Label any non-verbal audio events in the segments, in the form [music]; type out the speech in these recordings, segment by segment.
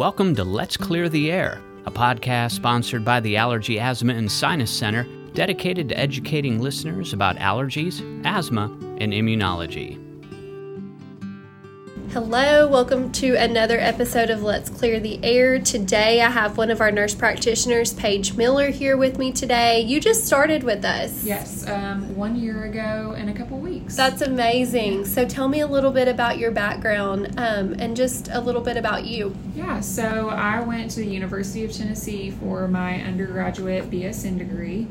Welcome to Let's Clear the Air, a podcast sponsored by the Allergy, Asthma, and Sinus Center dedicated to educating listeners about allergies, asthma, and immunology. Hello, welcome to another episode of Let's Clear the Air. Today I have one of our nurse practitioners, Paige Miller, here with me today. You just started with us. Yes, um, one year ago in a couple weeks. That's amazing. So tell me a little bit about your background um, and just a little bit about you. Yeah, so I went to the University of Tennessee for my undergraduate BSN degree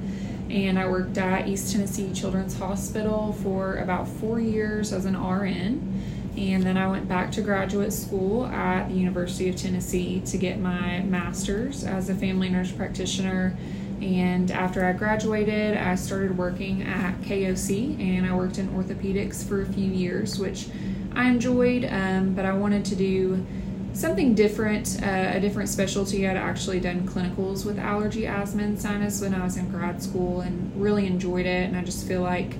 and I worked at East Tennessee Children's Hospital for about four years as an RN. And then I went back to graduate school at the University of Tennessee to get my master's as a family nurse practitioner. And after I graduated, I started working at KOC and I worked in orthopedics for a few years, which I enjoyed, um, but I wanted to do something different, uh, a different specialty. I'd actually done clinicals with allergy, asthma, and sinus when I was in grad school and really enjoyed it. And I just feel like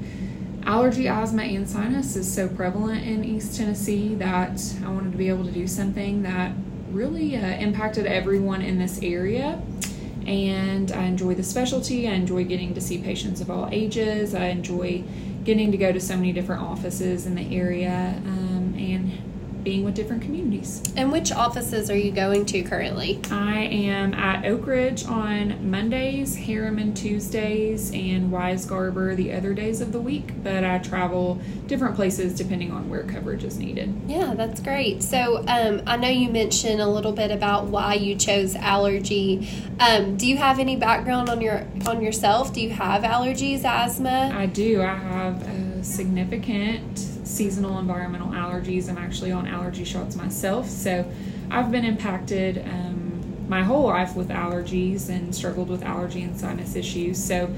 allergy, asthma, and sinus is so prevalent in East Tennessee that I wanted to be able to do something that really uh, impacted everyone in this area. And I enjoy the specialty. I enjoy getting to see patients of all ages. I enjoy getting to go to so many different offices in the area um, and being with different communities. And which offices are you going to currently? I am at Oak Ridge on Mondays, Harriman Tuesdays, and Weisgarber the other days of the week, but I travel different places depending on where coverage is needed. Yeah, that's great. So um, I know you mentioned a little bit about why you chose allergy. Um, do you have any background on your on yourself? Do you have allergies, asthma? I do. I have a significant seasonal environmental allergies. I'm actually on allergy shots myself, so I've been impacted um, my whole life with allergies and struggled with allergy and sinus issues. So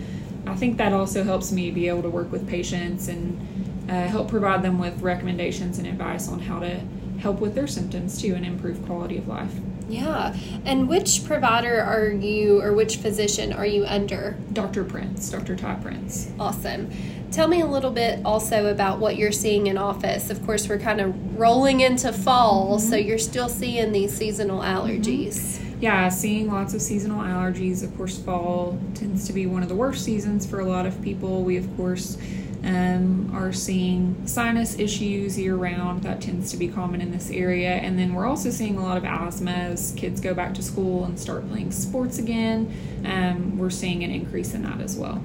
I think that also helps me be able to work with patients and uh, help provide them with recommendations and advice on how to help with their symptoms too and improve quality of life. Yeah. And which provider are you or which physician are you under? Dr. Prince, Dr. Todd Prince. Awesome. Tell me a little bit also about what you're seeing in office. Of course, we're kind of rolling into fall, mm-hmm. so you're still seeing these seasonal allergies. Mm-hmm. Yeah, seeing lots of seasonal allergies. Of course, fall tends to be one of the worst seasons for a lot of people. We, of course, um, are seeing sinus issues year round. That tends to be common in this area. And then we're also seeing a lot of asthma as kids go back to school and start playing sports again. Um, we're seeing an increase in that as well.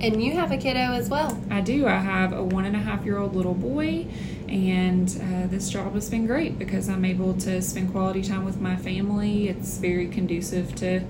And you have a kiddo as well. I do. I have a one and a half year old little boy, and uh, this job has been great because I'm able to spend quality time with my family. It's very conducive to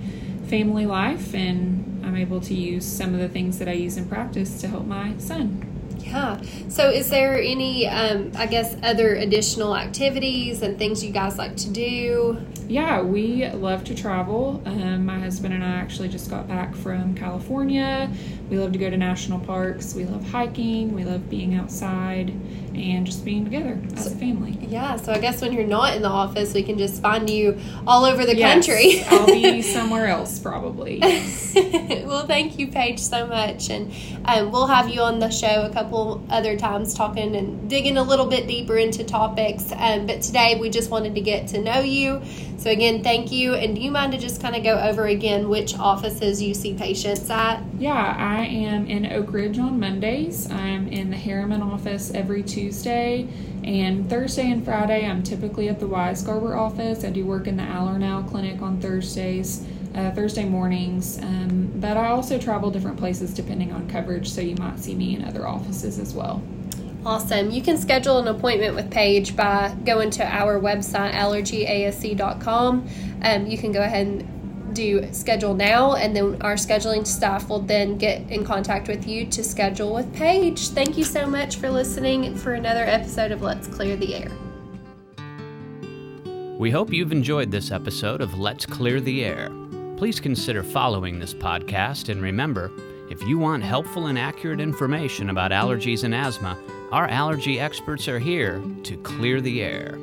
family life, and I'm able to use some of the things that I use in practice to help my son. Yeah. So, is there any, um, I guess, other additional activities and things you guys like to do? Yeah, we love to travel. Um, my husband and I actually just got back from California. We love to go to national parks. We love hiking. We love being outside and just being together as so, a family. Yeah, so I guess when you're not in the office, we can just find you all over the yes, country. I'll be [laughs] somewhere else probably. Yes. [laughs] well, thank you, Paige, so much. And um, we'll have you on the show a couple other times talking and digging a little bit deeper into topics. Um, but today we just wanted to get to know you. So, again, thank you. And do you mind to just kind of go over again which offices you see patients at? Yeah, I am in Oak Ridge on Mondays. I'm in the Harriman office every Tuesday. And Thursday and Friday, I'm typically at the Weisgarber office. I do work in the Allernau clinic on Thursdays. Uh, Thursday mornings, um, but I also travel different places depending on coverage, so you might see me in other offices as well. Awesome. You can schedule an appointment with Paige by going to our website, allergyasc.com. Um, you can go ahead and do schedule now, and then our scheduling staff will then get in contact with you to schedule with Paige. Thank you so much for listening for another episode of Let's Clear the Air. We hope you've enjoyed this episode of Let's Clear the Air. Please consider following this podcast, and remember, if you want helpful and accurate information about allergies and asthma, our allergy experts are here to clear the air.